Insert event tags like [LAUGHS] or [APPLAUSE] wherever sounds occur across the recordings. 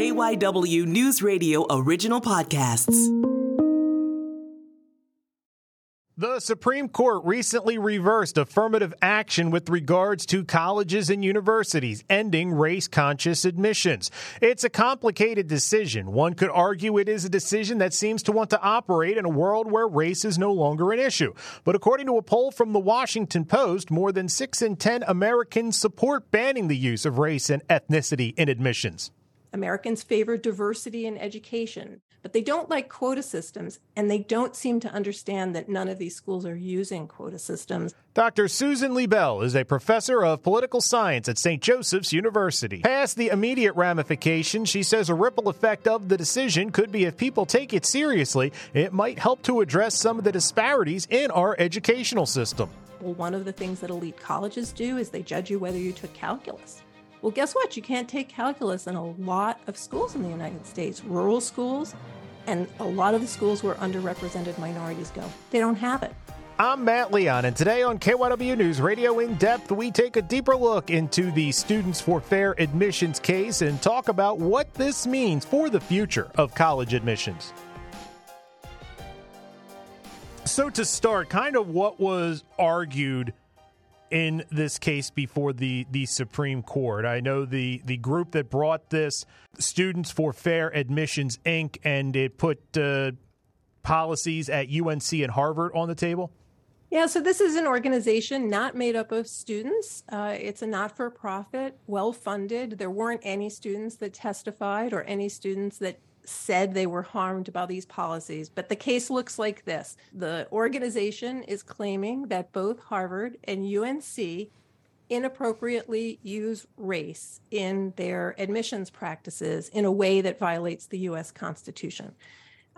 KYW News Radio original podcasts. The Supreme Court recently reversed affirmative action with regards to colleges and universities ending race conscious admissions. It's a complicated decision. One could argue it is a decision that seems to want to operate in a world where race is no longer an issue. But according to a poll from the Washington Post, more than 6 in 10 Americans support banning the use of race and ethnicity in admissions. Americans favor diversity in education, but they don't like quota systems, and they don't seem to understand that none of these schools are using quota systems. Dr. Susan Liebell is a professor of political science at St. Joseph's University. Past the immediate ramifications, she says a ripple effect of the decision could be if people take it seriously, it might help to address some of the disparities in our educational system. Well, one of the things that elite colleges do is they judge you whether you took calculus. Well, guess what? You can't take calculus in a lot of schools in the United States, rural schools, and a lot of the schools where underrepresented minorities go. They don't have it. I'm Matt Leon, and today on KYW News Radio In Depth, we take a deeper look into the Students for Fair Admissions case and talk about what this means for the future of college admissions. So, to start, kind of what was argued in this case before the, the Supreme Court. I know the, the group that brought this, Students for Fair Admissions Inc., and it put uh, policies at UNC and Harvard on the table. Yeah, so this is an organization not made up of students. Uh, it's a not for profit, well funded. There weren't any students that testified or any students that said they were harmed by these policies. But the case looks like this the organization is claiming that both Harvard and UNC inappropriately use race in their admissions practices in a way that violates the US Constitution.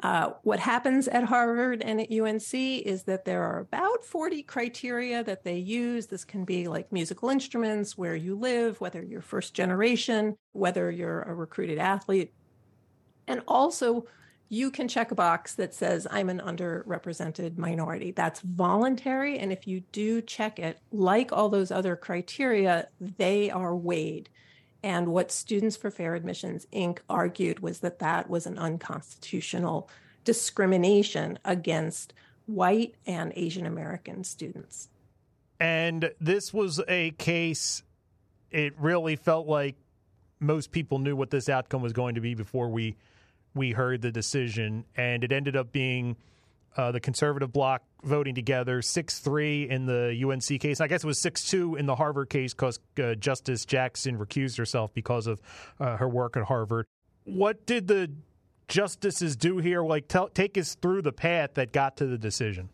Uh, what happens at Harvard and at UNC is that there are about 40 criteria that they use. This can be like musical instruments, where you live, whether you're first generation, whether you're a recruited athlete, and also, you can check a box that says, I'm an underrepresented minority. That's voluntary. And if you do check it, like all those other criteria, they are weighed. And what Students for Fair Admissions Inc. argued was that that was an unconstitutional discrimination against white and Asian American students. And this was a case, it really felt like most people knew what this outcome was going to be before we we heard the decision, and it ended up being uh, the conservative bloc voting together 6 3 in the UNC case. I guess it was 6 2 in the Harvard case because uh, Justice Jackson recused herself because of uh, her work at Harvard. What did the justices do here? Like, tell, take us through the path that got to the decision.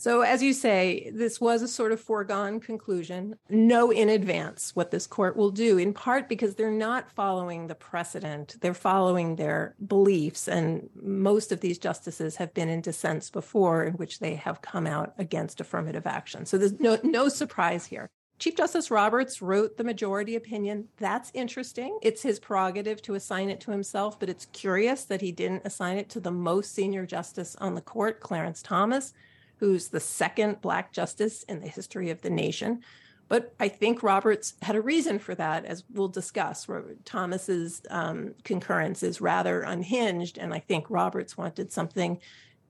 So, as you say, this was a sort of foregone conclusion. Know in advance what this court will do, in part because they're not following the precedent, they're following their beliefs. And most of these justices have been in dissents before in which they have come out against affirmative action. So, there's no, no surprise here. Chief Justice Roberts wrote the majority opinion. That's interesting. It's his prerogative to assign it to himself, but it's curious that he didn't assign it to the most senior justice on the court, Clarence Thomas who's the second Black justice in the history of the nation. But I think Roberts had a reason for that, as we'll discuss. Thomas's um, concurrence is rather unhinged, and I think Roberts wanted something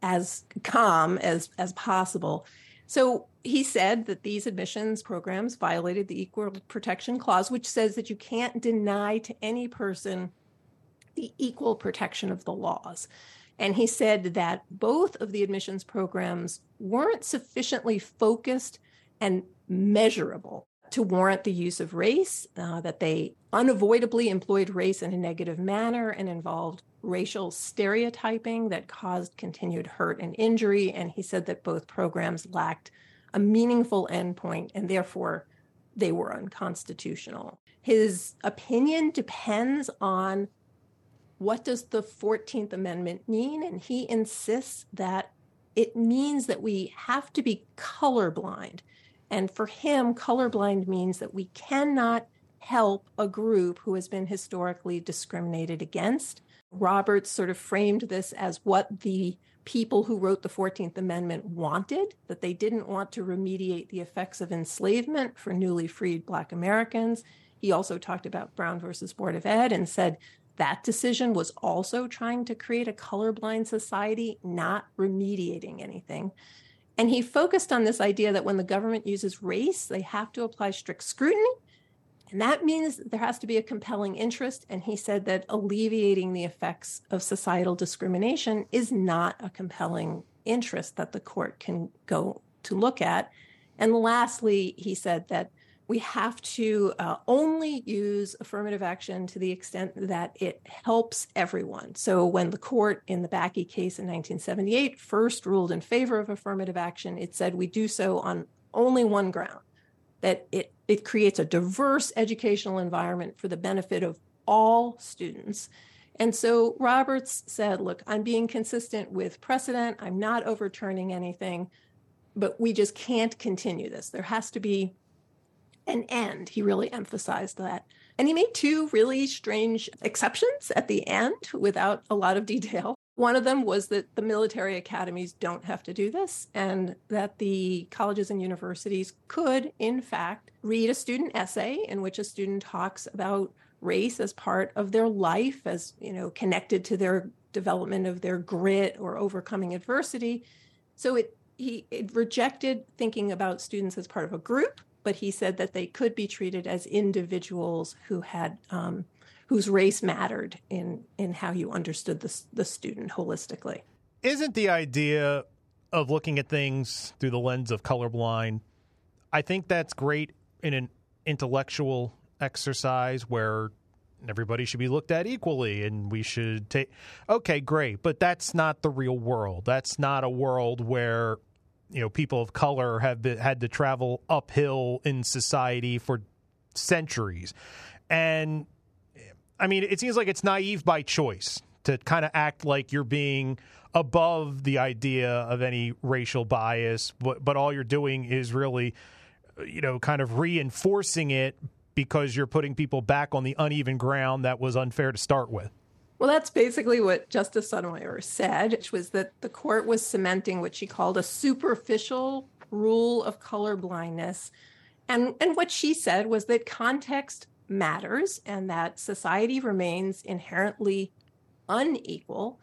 as calm as as possible. So he said that these admissions programs violated the Equal Protection Clause, which says that you can't deny to any person the equal protection of the laws. And he said that both of the admissions programs weren't sufficiently focused and measurable to warrant the use of race, uh, that they unavoidably employed race in a negative manner and involved racial stereotyping that caused continued hurt and injury. And he said that both programs lacked a meaningful endpoint and therefore they were unconstitutional. His opinion depends on what does the 14th Amendment mean? And he insists that it means that we have to be colorblind. And for him, colorblind means that we cannot help a group who has been historically discriminated against. Roberts sort of framed this as what the people who wrote the 14th Amendment wanted, that they didn't want to remediate the effects of enslavement for newly freed Black Americans. He also talked about Brown versus Board of Ed and said that decision was also trying to create a colorblind society, not remediating anything. And he focused on this idea that when the government uses race, they have to apply strict scrutiny. And that means there has to be a compelling interest. And he said that alleviating the effects of societal discrimination is not a compelling interest that the court can go to look at. And lastly, he said that we have to uh, only use affirmative action to the extent that it helps everyone. So, when the court in the Bakke case in 1978 first ruled in favor of affirmative action, it said we do so on only one ground that it, it creates a diverse educational environment for the benefit of all students. And so Roberts said, Look, I'm being consistent with precedent, I'm not overturning anything, but we just can't continue this. There has to be an end. He really emphasized that. And he made two really strange exceptions at the end without a lot of detail. One of them was that the military academies don't have to do this, and that the colleges and universities could, in fact, read a student essay in which a student talks about race as part of their life, as you know, connected to their development of their grit or overcoming adversity. So it he it rejected thinking about students as part of a group but he said that they could be treated as individuals who had um, whose race mattered in in how you understood the the student holistically. Isn't the idea of looking at things through the lens of colorblind? I think that's great in an intellectual exercise where everybody should be looked at equally and we should take okay great but that's not the real world that's not a world where you know people of color have been, had to travel uphill in society for centuries. And i mean it seems like it's naive by choice to kind of act like you're being above the idea of any racial bias. But, but all you're doing is really you know kind of reinforcing it because you're putting people back on the uneven ground that was unfair to start with well, that's basically what Justice Sotomayor said, which was that the court was cementing what she called a superficial rule of color blindness. And, and what she said was that context matters and that society remains inherently unequal.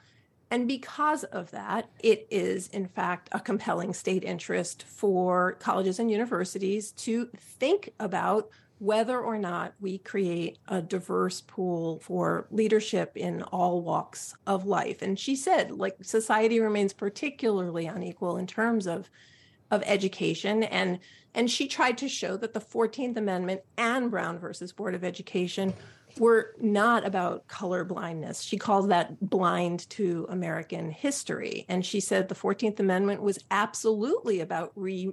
And because of that, it is, in fact, a compelling state interest for colleges and universities to think about whether or not we create a diverse pool for leadership in all walks of life. And she said, like, society remains particularly unequal in terms of of education. And and she tried to show that the 14th amendment and brown versus board of education were not about color blindness. She calls that blind to american history. And she said the 14th amendment was absolutely about re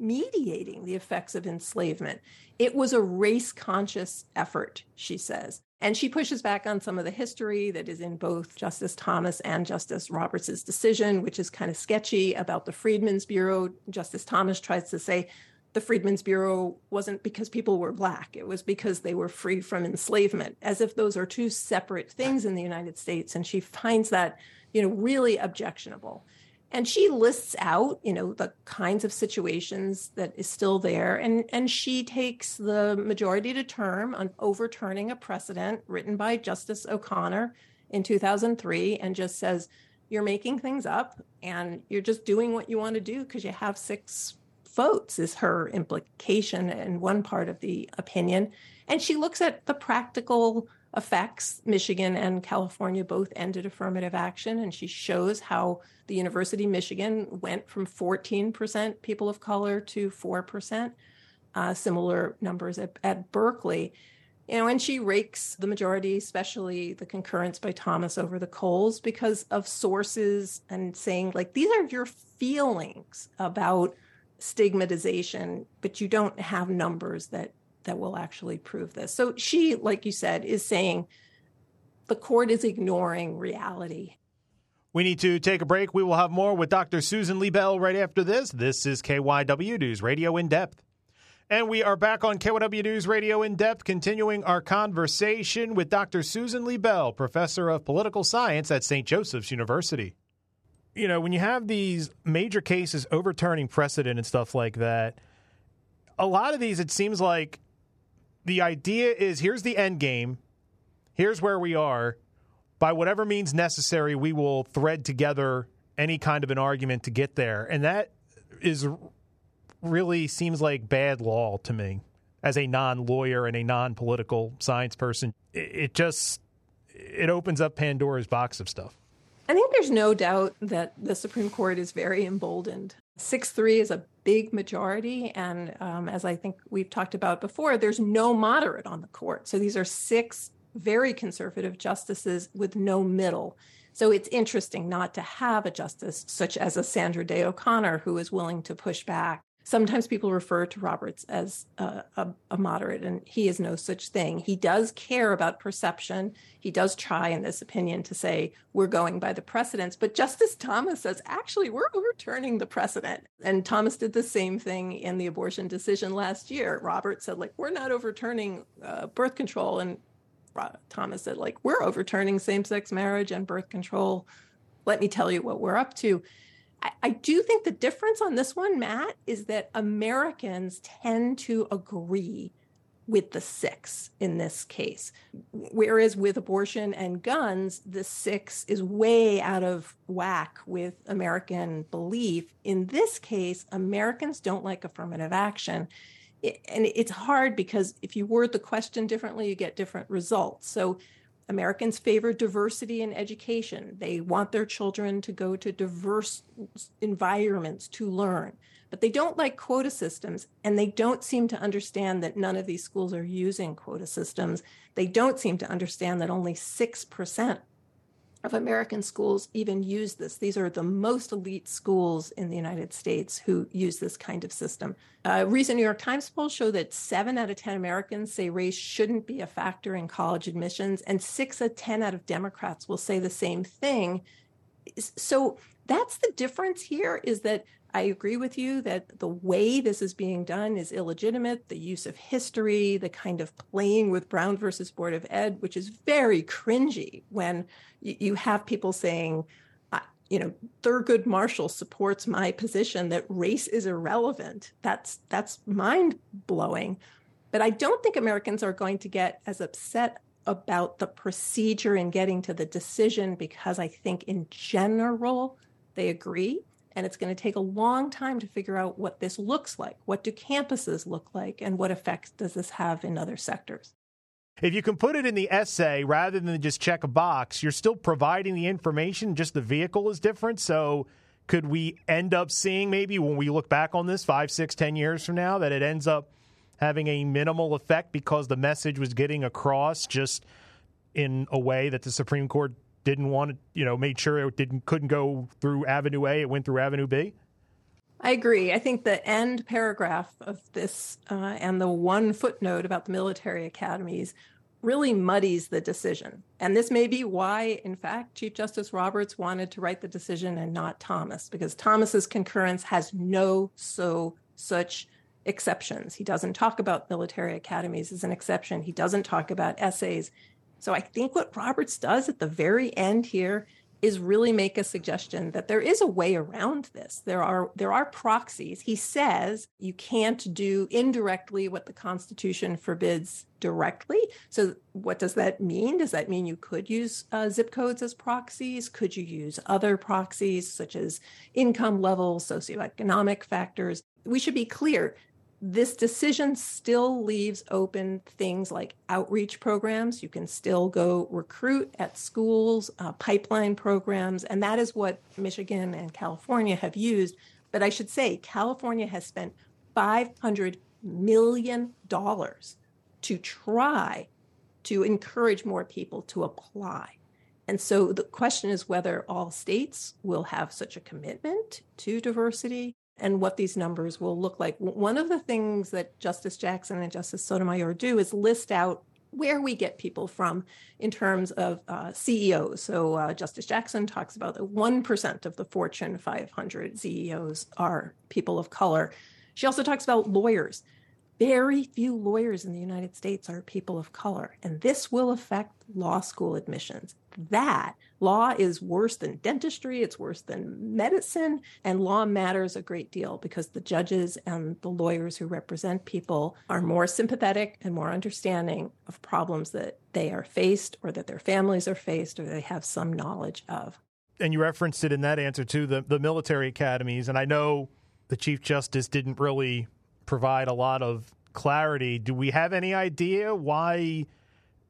mediating the effects of enslavement. It was a race conscious effort, she says. And she pushes back on some of the history that is in both Justice Thomas and Justice Roberts' decision, which is kind of sketchy about the Freedmen's Bureau. Justice Thomas tries to say the Freedmen's Bureau wasn't because people were black, it was because they were free from enslavement, as if those are two separate things in the United States. And she finds that, you know, really objectionable and she lists out you know the kinds of situations that is still there. And and she takes the majority to term on overturning a precedent written by justice o'connor in 2003 and just says you're making things up and you're just doing what you want to do because you have six votes is her implication in one part of the opinion. And she looks at the practical effects. Michigan and California both ended affirmative action, and she shows how the University of Michigan went from 14% people of color to 4%, uh, similar numbers at, at Berkeley. You know, and she rakes the majority, especially the concurrence by Thomas over the coals, because of sources and saying, like, these are your feelings about stigmatization, but you don't have numbers that that will actually prove this. So she, like you said, is saying the court is ignoring reality. We need to take a break. We will have more with Dr. Susan Liebell right after this. This is KYW News Radio in Depth. And we are back on KYW News Radio in Depth, continuing our conversation with Dr. Susan Liebell, professor of political science at St. Joseph's University. You know, when you have these major cases overturning precedent and stuff like that, a lot of these, it seems like the idea is here's the end game. here's where we are. By whatever means necessary, we will thread together any kind of an argument to get there. And that is really seems like bad law to me as a non-lawyer and a non-political science person. It just it opens up Pandora's box of stuff. I think there's no doubt that the Supreme Court is very emboldened. 6 3 is a big majority. And um, as I think we've talked about before, there's no moderate on the court. So these are six very conservative justices with no middle. So it's interesting not to have a justice such as a Sandra Day O'Connor who is willing to push back Sometimes people refer to Roberts as a, a, a, moderate, and he is no such thing. He does care about perception. He does try, in this opinion, to say we're going by the precedents. But Justice Thomas says, actually, we're overturning the precedent. And Thomas did the same thing in the abortion decision last year. Roberts said, like, we're not overturning uh, birth control. And Thomas said, like, we're overturning same sex marriage and birth control. Let me tell you what we're up to. I, I do think the difference on this one, Matt, is that Americans tend to agree with the six in this case. Whereas with abortion and guns, the six is way out of whack with American belief. In this case, Americans don't like affirmative action. It, and it's hard because if you word the question differently, you get different results. So Americans favor diversity in education. They want their children to go to diverse environments to learn, but they don't like quota systems, and they don't seem to understand that none of these schools are using quota systems. They don't seem to understand that only 6% of American schools even use this. These are the most elite schools in the United States who use this kind of system. A recent New York Times poll show that seven out of 10 Americans say race shouldn't be a factor in college admissions, and six out of 10 out of Democrats will say the same thing. So that's the difference here is that I agree with you that the way this is being done is illegitimate. The use of history, the kind of playing with Brown versus Board of Ed, which is very cringy when you have people saying, you know, Thurgood Marshall supports my position that race is irrelevant. That's that's mind blowing. But I don't think Americans are going to get as upset about the procedure in getting to the decision because I think in general they agree and it's going to take a long time to figure out what this looks like. What do campuses look like? And what effects does this have in other sectors? If you can put it in the essay rather than just check a box, you're still providing the information, just the vehicle is different. So, could we end up seeing maybe when we look back on this five, six, ten years from now that it ends up having a minimal effect because the message was getting across just in a way that the Supreme Court didn't want to, you know, made sure it didn't couldn't go through Avenue A, it went through Avenue B? I agree. I think the end paragraph of this uh, and the one footnote about the military academies really muddies the decision. And this may be why, in fact, Chief Justice Roberts wanted to write the decision and not Thomas, because Thomas's concurrence has no so such exceptions. He doesn't talk about military academies as an exception. He doesn't talk about essays. So I think what Roberts does at the very end here is really make a suggestion that there is a way around this. There are there are proxies. He says you can't do indirectly what the Constitution forbids directly. So what does that mean? Does that mean you could use uh, zip codes as proxies? Could you use other proxies such as income levels, socioeconomic factors? We should be clear this decision still leaves open things like outreach programs. You can still go recruit at schools, uh, pipeline programs, and that is what Michigan and California have used. But I should say, California has spent $500 million to try to encourage more people to apply. And so the question is whether all states will have such a commitment to diversity and what these numbers will look like. One of the things that Justice Jackson and Justice Sotomayor do is list out where we get people from in terms of uh, CEOs. So uh, Justice Jackson talks about that 1% of the Fortune 500 CEOs are people of color. She also talks about lawyers. Very few lawyers in the United States are people of color, and this will affect law school admissions. That law is worse than dentistry, it's worse than medicine, and law matters a great deal because the judges and the lawyers who represent people are more sympathetic and more understanding of problems that they are faced or that their families are faced or they have some knowledge of. And you referenced it in that answer to the, the military academies. And I know the Chief Justice didn't really provide a lot of clarity. Do we have any idea why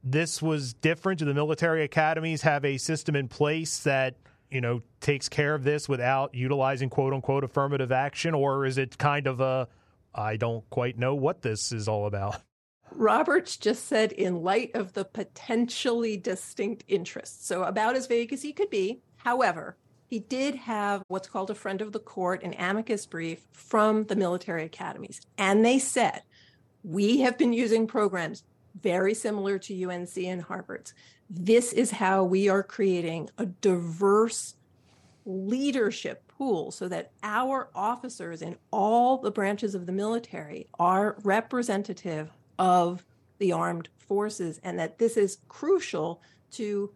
this was different? Do the military academies have a system in place that, you know, takes care of this without utilizing quote unquote affirmative action? Or is it kind of a, I don't quite know what this is all about? Roberts just said, in light of the potentially distinct interests. So, about as vague as he could be. However, he did have what's called a friend of the court, an amicus brief from the military academies. And they said, we have been using programs very similar to UNC and Harvard's. This is how we are creating a diverse leadership pool so that our officers in all the branches of the military are representative of the armed forces and that this is crucial to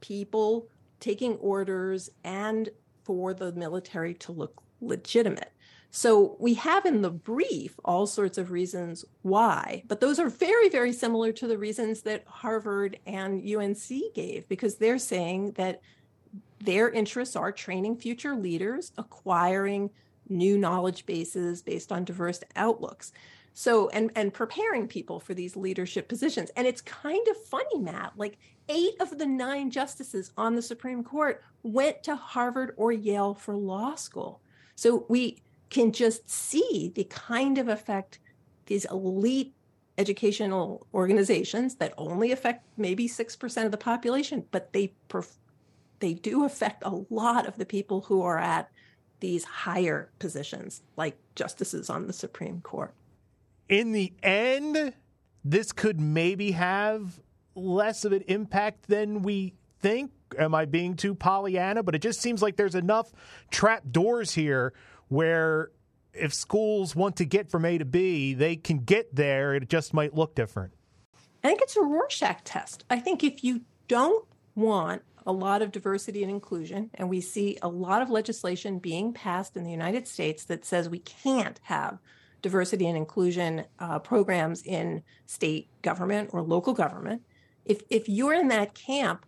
people taking orders and for the military to look legitimate. So we have in the brief all sorts of reasons why, but those are very, very similar to the reasons that Harvard and UNC gave, because they're saying that their interests are training future leaders, acquiring new knowledge bases based on diverse outlooks. So, and and preparing people for these leadership positions. And it's kind of funny, Matt. Like eight of the nine justices on the Supreme Court went to Harvard or Yale for law school. So we can just see the kind of effect these elite educational organizations that only affect maybe 6% of the population, but they perf- they do affect a lot of the people who are at these higher positions like justices on the Supreme Court in the end, this could maybe have less of an impact than we think. Am I being too Pollyanna? But it just seems like there's enough trap doors here where if schools want to get from A to B, they can get there. It just might look different. I think it's a Rorschach test. I think if you don't want a lot of diversity and inclusion, and we see a lot of legislation being passed in the United States that says we can't have diversity and inclusion uh, programs in state government or local government, if, if you're in that camp,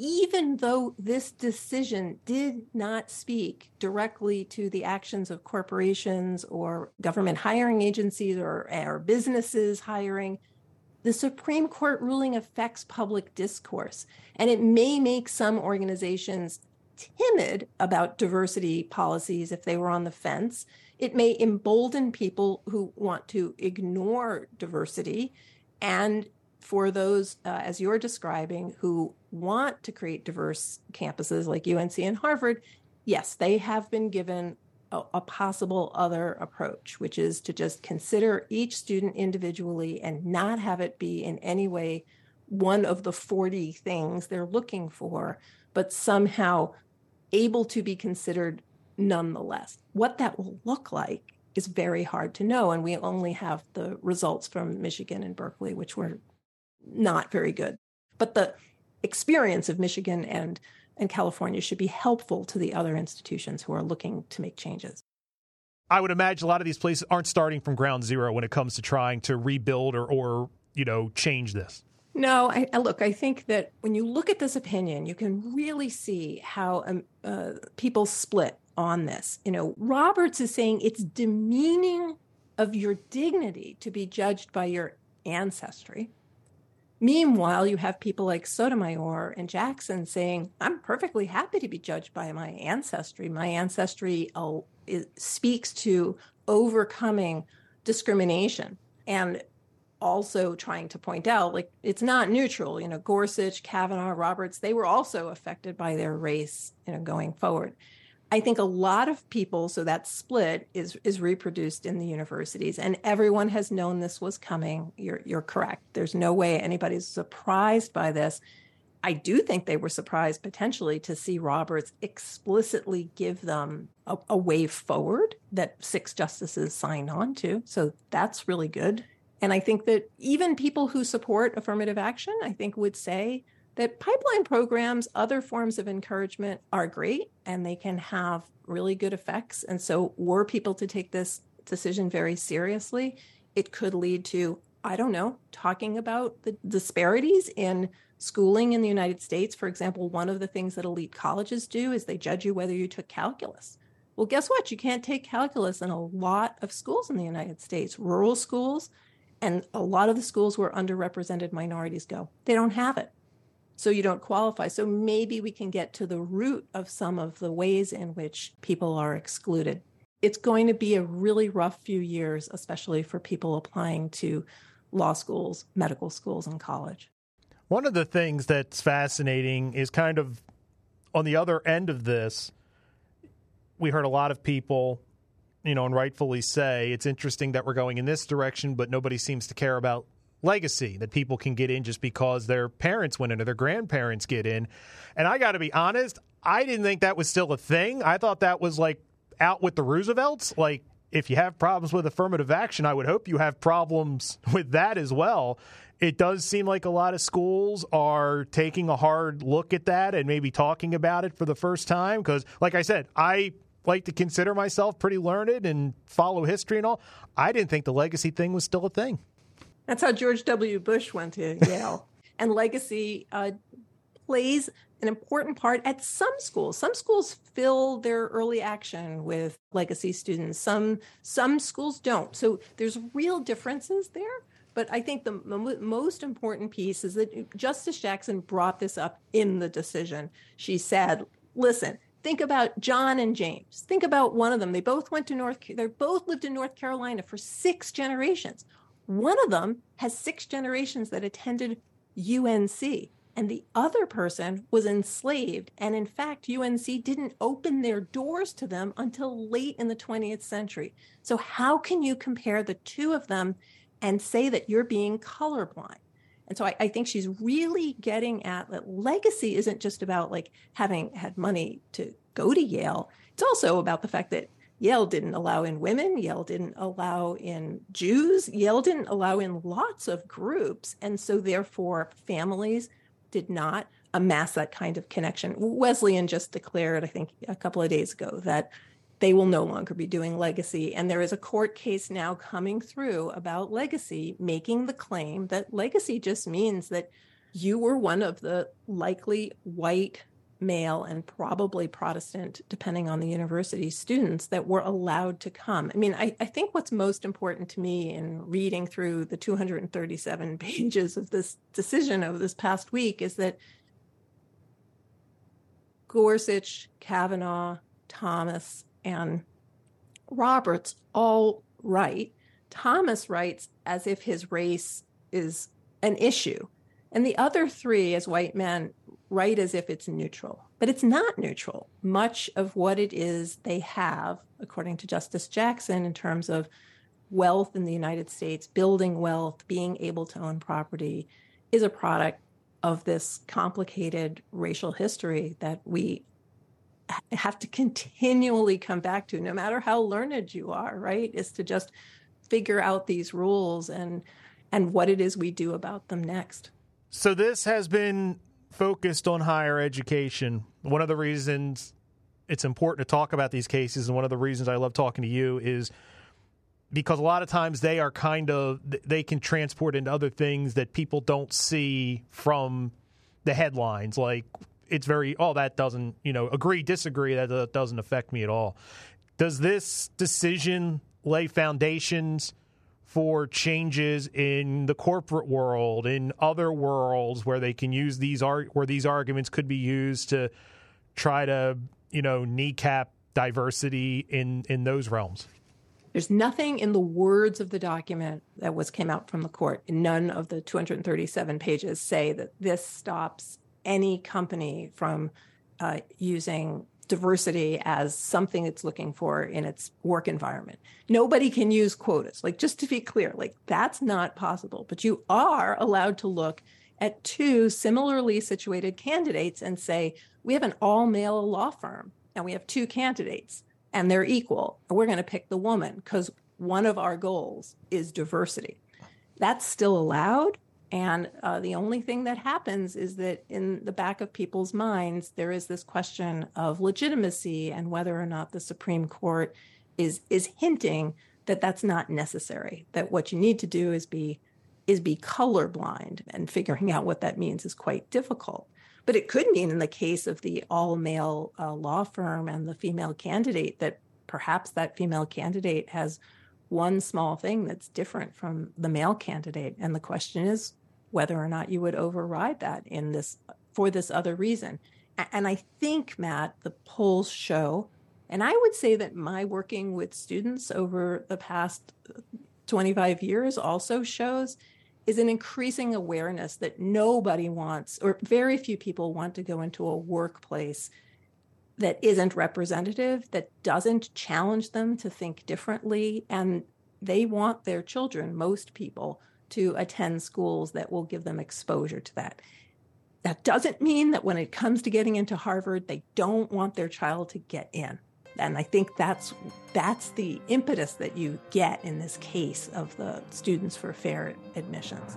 even though this decision did not speak directly to the actions of corporations or government hiring agencies or, or businesses hiring, the Supreme Court ruling affects public discourse. And it may make some organizations timid about diversity policies if they were on the fence. It may embolden people who want to ignore diversity. And for those, uh, as you're describing, who want to create diverse campuses like UNC and Harvard, yes, they have been given a, a, possible other approach, which is to just consider each student individually and not have it be in any way one of the 40 things they're looking for, but somehow able to be considered nonetheless. What that will look like is very hard to know. And we only have the results from Michigan and Berkeley, which were not very good. But the experience of Michigan and, and California should be helpful to the other institutions who are looking to make changes. I would imagine a lot of these places aren't starting from ground zero when it comes to trying to rebuild or, or you know, change this. No, I, I, look. I think that when you look at this opinion, you can really see how um, uh, people split on this. You know, Roberts is saying it's demeaning of your dignity to be judged by your ancestry. Meanwhile, you have people like Sotomayor and Jackson saying, I'm perfectly happy to be judged by my ancestry. My ancestry uh, speaks to overcoming discrimination. And also trying to point out like it's not neutral you know gorsuch kavanaugh roberts they were also affected by their race you know going forward i think a lot of people so that split is is reproduced in the universities and everyone has known this was coming. You're you're correct. There's no way anybody's surprised by this. I do think they were surprised potentially to see roberts explicitly give them a, a way forward that six justices signed on to. So that's really good. And I think that even people who support affirmative action, I think would say that pipeline programs, other forms of encouragement are great and they can have really good effects. And so, were people to take this decision very seriously, it could lead to I don't know, talking about the disparities in schooling in the United States. For example, one of the things that elite colleges do is they judge you whether you took calculus. Well, guess what? You can't take calculus in a lot of schools in the United States, rural schools, and a lot of the schools where underrepresented minorities go. They don't have it. So you don't qualify. So maybe we can get to the root of some of the ways in which people are excluded. It's going to be a really rough few years, especially for people applying to law schools, medical schools, and college. One of the things that's fascinating is kind of on the other end of this, we heard a lot of people, you know, and rightfully say it's interesting that we're going in this direction, but nobody seems to care about legacy that people can get in just because their parents went in or their grandparents get in. And I got to be honest, I didn't think that was still a thing. I thought that was like out with the Roosevelts. Like if you have problems with affirmative action, I would hope you have problems [LAUGHS] with that as well. It does seem like a lot of schools are taking a hard look at that and maybe talking about it for the first time. Because, like I said, I like to consider myself pretty learned and follow history and all. I didn't think the legacy thing was still a thing. That's how George W. Bush went to Yale. [LAUGHS] and legacy uh, plays an important part at some schools. Some schools fill their early action with legacy students. Some some schools don't. So there's real differences there. But I think the most important piece is that Justice Jackson brought this up in the decision. She said, "Listen, think about John and James. Think about one of them. They both went to North. They both lived in North Carolina for six generations. One of them has six generations that attended UNC." and the other person was enslaved. And in fact, UNC didn't open their doors to them until late in the 20th century. So, how can you compare the two of them and say that you're being colorblind? And so I, I, think she's really getting at that legacy isn't just about like having had money to go to Yale. It's also about the fact that Yale didn't allow in women, Yale didn't allow in Jews, Yale didn't allow in lots of groups. And so therefore families did not amass that kind of connection. Wesleyan just declared, I think, a couple of days ago that they will no longer be doing legacy. And there is a court case now coming through about legacy, making the claim that legacy just means that you were one of the likely white male and probably Protestant, depending on the university, students that were allowed to come. I mean, I, I, think what's most important to me in reading through the 237 [LAUGHS] pages of this decision of this past week is that Gorsuch, Kavanaugh, Thomas, and Roberts all write. Thomas writes as if his race is an issue. And the other three, as white men, write as if it's neutral, but it's not neutral. Much of what it is they have, according to Justice Jackson, in terms of wealth in the United States, building wealth, being able to own property, is a product of this complicated racial history that we have to continually come back to, no matter how learned you are, right? Is to just figure out these rules and and what it is we do about them next. So this has been focused on higher education. One of the reasons it's important to talk about these cases, and one of the reasons I love talking to you is because a lot of times they are kind of they can transport into other things that people don't see from the headlines like it's very oh that doesn't you know agree disagree that doesn't affect me at all does this decision lay foundations for changes in the corporate world, in other worlds where they can use these ar- where these arguments could be used to try to you know kneecap diversity in in those realms. There's nothing in the words of the document that was came out from the court. None of the 237 pages say that this stops any company from uh, using diversity as something it's looking for in its work environment. Nobody can use quotas. Like, just to be clear, like, that's not possible. But you are allowed to look at two similarly situated candidates and say, we have an all male law firm and we have two candidates and they're equal. And we're going to pick the woman because one of our goals is diversity. That's still allowed. And uh, the only thing that happens is that in the back of people's minds, there is this question of legitimacy and whether or not the Supreme Court is is hinting that that's not necessary. That what you need to do is be is be colorblind, and figuring out what that means is quite difficult. But it could mean, in the case of the all male uh, law firm and the female candidate, that perhaps that female candidate has one small thing that's different from the male candidate. And the question is whether or not you would override that in this for this other reason. And I think, Matt, the polls show, and I would say that my working with students over the past uh, 25 years also shows is an increasing awareness that nobody wants, or very few people want to go into a workplace that isn't representative, that doesn't challenge them to think differently. And they want their children, most people, to attend schools that will give them exposure to that. That doesn't mean that when it comes to getting into Harvard, they don't want their child to get in. And I think that's that's the impetus that you get in this case of the Students for Fair Admissions.